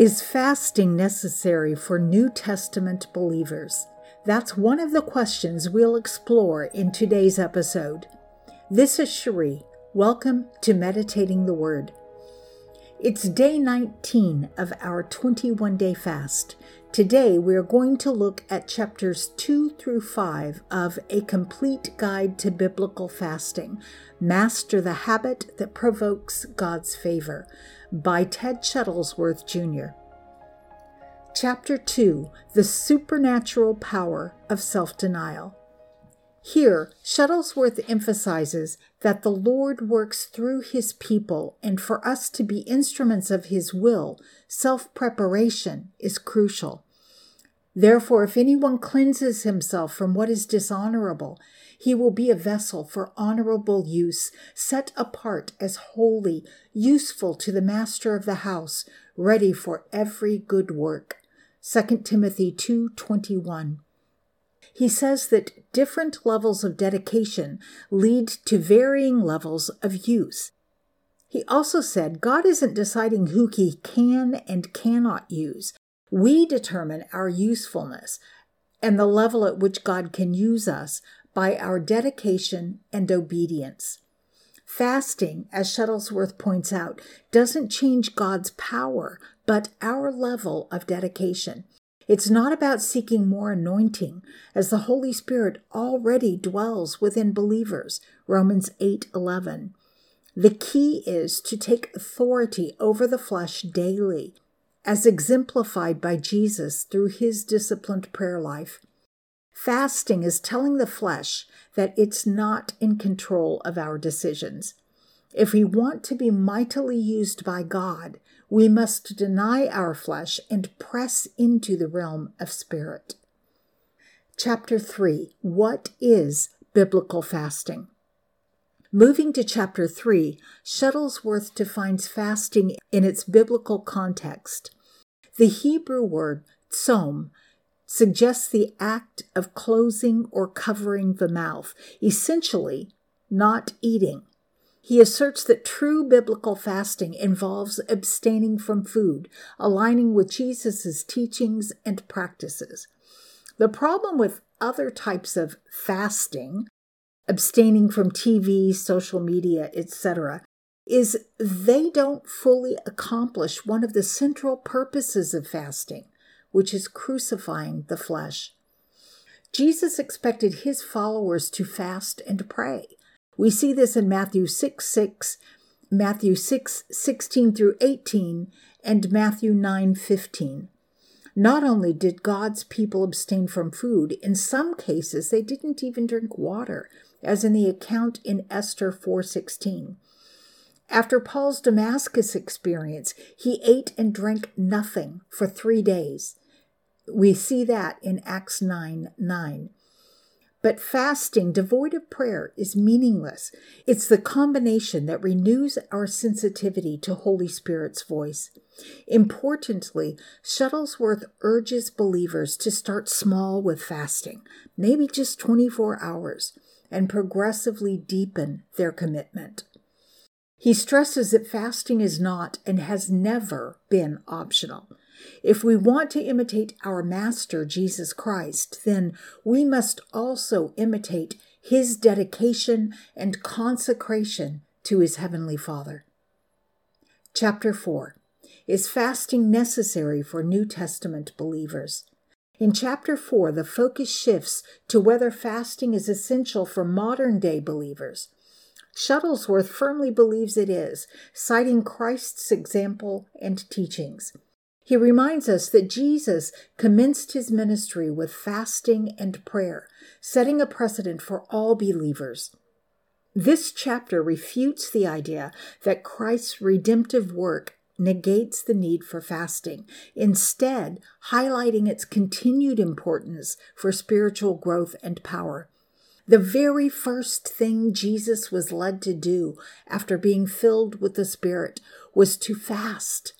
Is fasting necessary for New Testament believers? That's one of the questions we'll explore in today's episode. This is Cherie. Welcome to Meditating the Word. It's day 19 of our 21 day fast. Today we are going to look at chapters 2 through 5 of A Complete Guide to Biblical Fasting Master the Habit That Provokes God's Favor by Ted Shuttlesworth Jr. Chapter 2 The Supernatural Power of Self Denial. Here, Shuttlesworth emphasizes that the Lord works through his people, and for us to be instruments of his will, self preparation is crucial. Therefore, if anyone cleanses himself from what is dishonorable, he will be a vessel for honorable use, set apart as holy, useful to the master of the house, ready for every good work. 2 Timothy 2:21. He says that different levels of dedication lead to varying levels of use. He also said God isn't deciding who he can and cannot use. We determine our usefulness and the level at which God can use us by our dedication and obedience. Fasting, as Shuttlesworth points out, doesn't change God's power, but our level of dedication. It's not about seeking more anointing, as the Holy Spirit already dwells within believers. Romans 8:11. The key is to take authority over the flesh daily, as exemplified by Jesus through his disciplined prayer life. Fasting is telling the flesh that it's not in control of our decisions. If we want to be mightily used by God, we must deny our flesh and press into the realm of spirit. Chapter 3 What is Biblical Fasting? Moving to chapter 3, Shuttlesworth defines fasting in its biblical context. The Hebrew word tsom suggests the act of closing or covering the mouth, essentially, not eating. He asserts that true biblical fasting involves abstaining from food, aligning with Jesus' teachings and practices. The problem with other types of fasting, abstaining from TV, social media, etc., is they don't fully accomplish one of the central purposes of fasting which is crucifying the flesh. Jesus expected his followers to fast and pray. We see this in Matthew 6 6, Matthew 6 16 through 18, and Matthew 9 15. Not only did God's people abstain from food, in some cases they didn't even drink water, as in the account in Esther 4:16. After Paul's Damascus experience, he ate and drank nothing for 3 days. We see that in Acts 9 9. But fasting devoid of prayer is meaningless. It's the combination that renews our sensitivity to Holy Spirit's voice. Importantly, Shuttlesworth urges believers to start small with fasting, maybe just 24 hours, and progressively deepen their commitment. He stresses that fasting is not and has never been optional. If we want to imitate our Master, Jesus Christ, then we must also imitate his dedication and consecration to his Heavenly Father. Chapter 4 Is fasting necessary for New Testament believers? In chapter 4, the focus shifts to whether fasting is essential for modern day believers. Shuttlesworth firmly believes it is, citing Christ's example and teachings. He reminds us that Jesus commenced his ministry with fasting and prayer, setting a precedent for all believers. This chapter refutes the idea that Christ's redemptive work negates the need for fasting, instead, highlighting its continued importance for spiritual growth and power. The very first thing Jesus was led to do after being filled with the Spirit was to fast.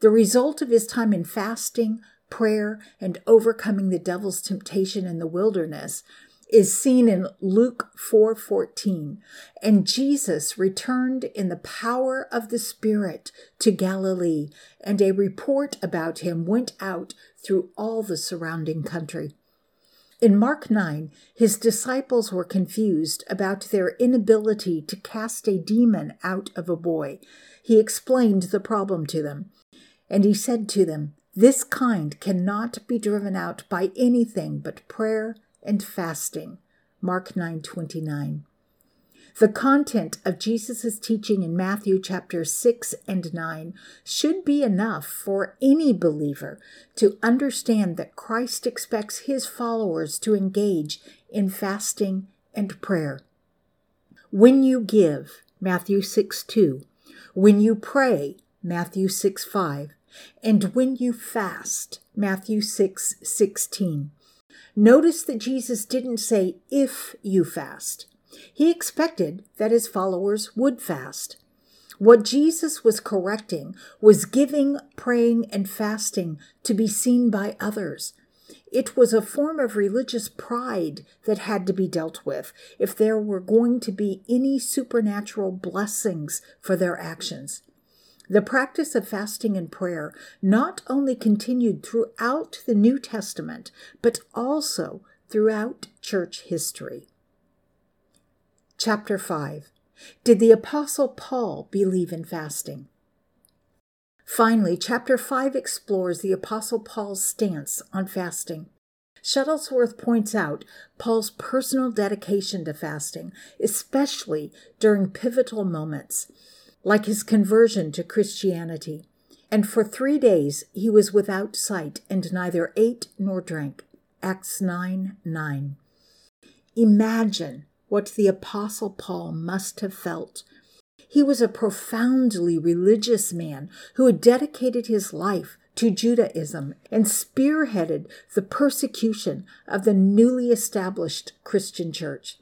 The result of his time in fasting, prayer, and overcoming the devil's temptation in the wilderness is seen in Luke 4:14, and Jesus returned in the power of the Spirit to Galilee, and a report about him went out through all the surrounding country. In Mark 9, his disciples were confused about their inability to cast a demon out of a boy. He explained the problem to them, and he said to them, This kind cannot be driven out by anything but prayer and fasting. Mark 9:29. The content of Jesus' teaching in Matthew chapter 6 and 9 should be enough for any believer to understand that Christ expects his followers to engage in fasting and prayer. When you give, Matthew 6 2. When you pray, Matthew 6 5. And when you fast, Matthew 6 16. Notice that Jesus didn't say, if you fast. He expected that his followers would fast. What Jesus was correcting was giving, praying, and fasting to be seen by others. It was a form of religious pride that had to be dealt with if there were going to be any supernatural blessings for their actions. The practice of fasting and prayer not only continued throughout the New Testament, but also throughout church history. Chapter 5 Did the Apostle Paul believe in fasting? Finally, chapter 5 explores the Apostle Paul's stance on fasting. Shuttlesworth points out Paul's personal dedication to fasting, especially during pivotal moments like his conversion to Christianity. And for three days he was without sight and neither ate nor drank. Acts 9 9. Imagine what the Apostle Paul must have felt. He was a profoundly religious man who had dedicated his life to Judaism and spearheaded the persecution of the newly established Christian church.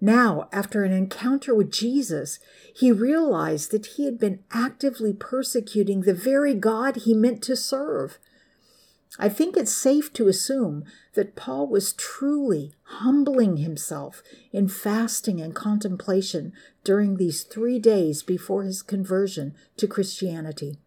Now, after an encounter with Jesus, he realized that he had been actively persecuting the very God he meant to serve. I think it's safe to assume that Paul was truly humbling himself in fasting and contemplation during these three days before his conversion to Christianity.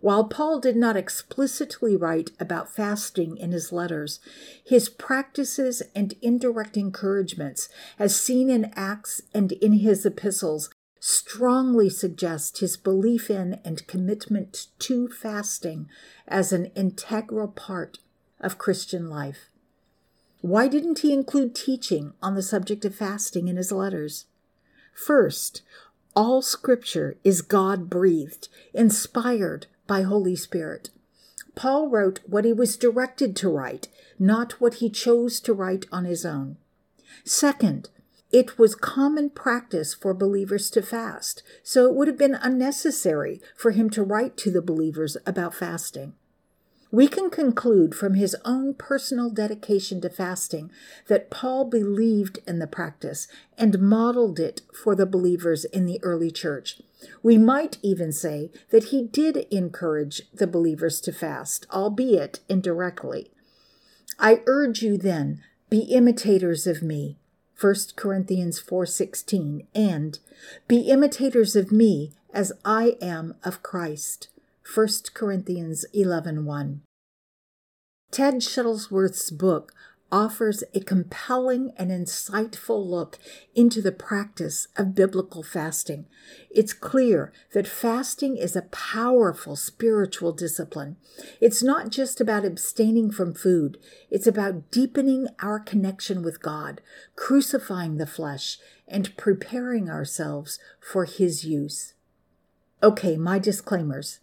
While Paul did not explicitly write about fasting in his letters, his practices and indirect encouragements, as seen in Acts and in his epistles, strongly suggest his belief in and commitment to fasting as an integral part of Christian life. Why didn't he include teaching on the subject of fasting in his letters? First, all scripture is God breathed, inspired by Holy Spirit. Paul wrote what he was directed to write, not what he chose to write on his own. Second, it was common practice for believers to fast, so it would have been unnecessary for him to write to the believers about fasting. We can conclude from his own personal dedication to fasting that Paul believed in the practice and modeled it for the believers in the early church. We might even say that he did encourage the believers to fast, albeit indirectly. I urge you then, be imitators of me. 1 Corinthians 4:16 and be imitators of me as I am of Christ. 1 Corinthians 11:1. Ted Shuttlesworth's book offers a compelling and insightful look into the practice of biblical fasting. It's clear that fasting is a powerful spiritual discipline. It's not just about abstaining from food, it's about deepening our connection with God, crucifying the flesh, and preparing ourselves for His use. Okay, my disclaimers.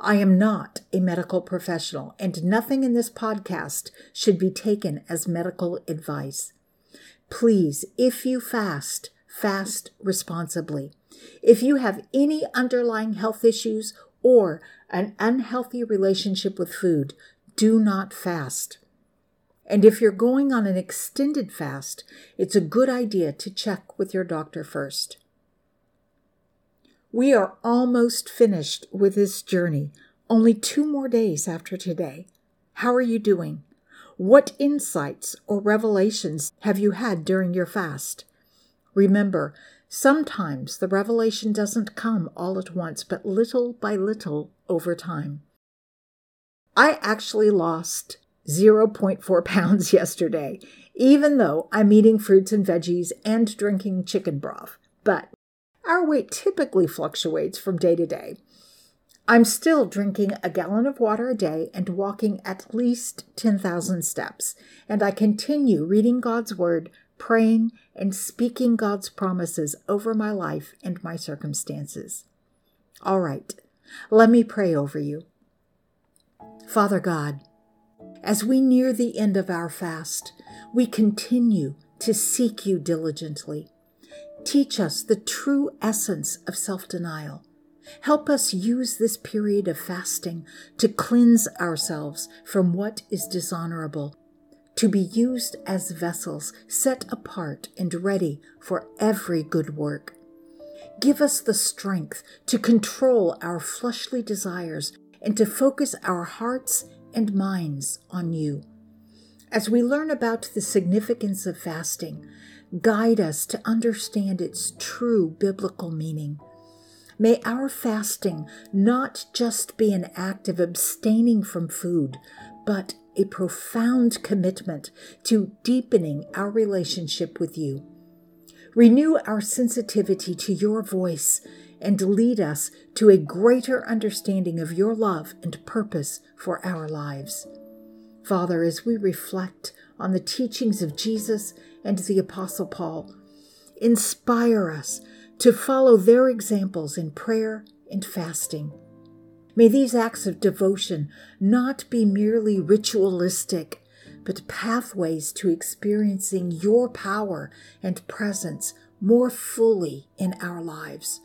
I am not a medical professional, and nothing in this podcast should be taken as medical advice. Please, if you fast, fast responsibly. If you have any underlying health issues or an unhealthy relationship with food, do not fast. And if you're going on an extended fast, it's a good idea to check with your doctor first. We are almost finished with this journey, only two more days after today. How are you doing? What insights or revelations have you had during your fast? Remember, sometimes the revelation doesn't come all at once, but little by little over time. I actually lost 0.4 pounds yesterday, even though I'm eating fruits and veggies and drinking chicken broth. But our weight typically fluctuates from day to day. I'm still drinking a gallon of water a day and walking at least 10,000 steps, and I continue reading God's Word, praying, and speaking God's promises over my life and my circumstances. All right, let me pray over you. Father God, as we near the end of our fast, we continue to seek you diligently. Teach us the true essence of self denial Help us use this period of fasting to cleanse ourselves from what is dishonorable, to be used as vessels set apart and ready for every good work. Give us the strength to control our fleshly desires and to focus our hearts and minds on you. As we learn about the significance of fasting, guide us to understand its true biblical meaning. May our fasting not just be an act of abstaining from food, but a profound commitment to deepening our relationship with you. Renew our sensitivity to your voice and lead us to a greater understanding of your love and purpose for our lives. Father, as we reflect on the teachings of Jesus and the Apostle Paul, inspire us to follow their examples in prayer and fasting. May these acts of devotion not be merely ritualistic, but pathways to experiencing your power and presence more fully in our lives.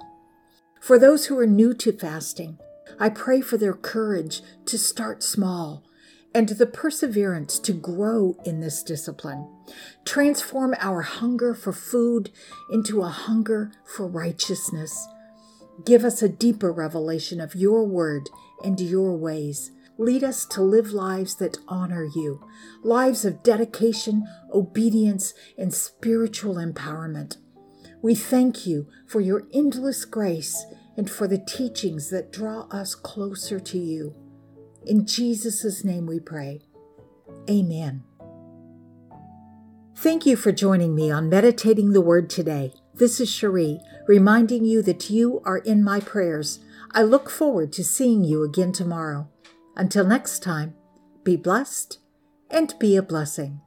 For those who are new to fasting, I pray for their courage to start small and the perseverance to grow in this discipline. Transform our hunger for food into a hunger for righteousness. Give us a deeper revelation of your word and your ways. Lead us to live lives that honor you, lives of dedication, obedience, and spiritual empowerment. We thank you for your endless grace and for the teachings that draw us closer to you. In Jesus' name we pray. Amen. Thank you for joining me on Meditating the Word today. This is Cherie, reminding you that you are in my prayers. I look forward to seeing you again tomorrow. Until next time, be blessed and be a blessing.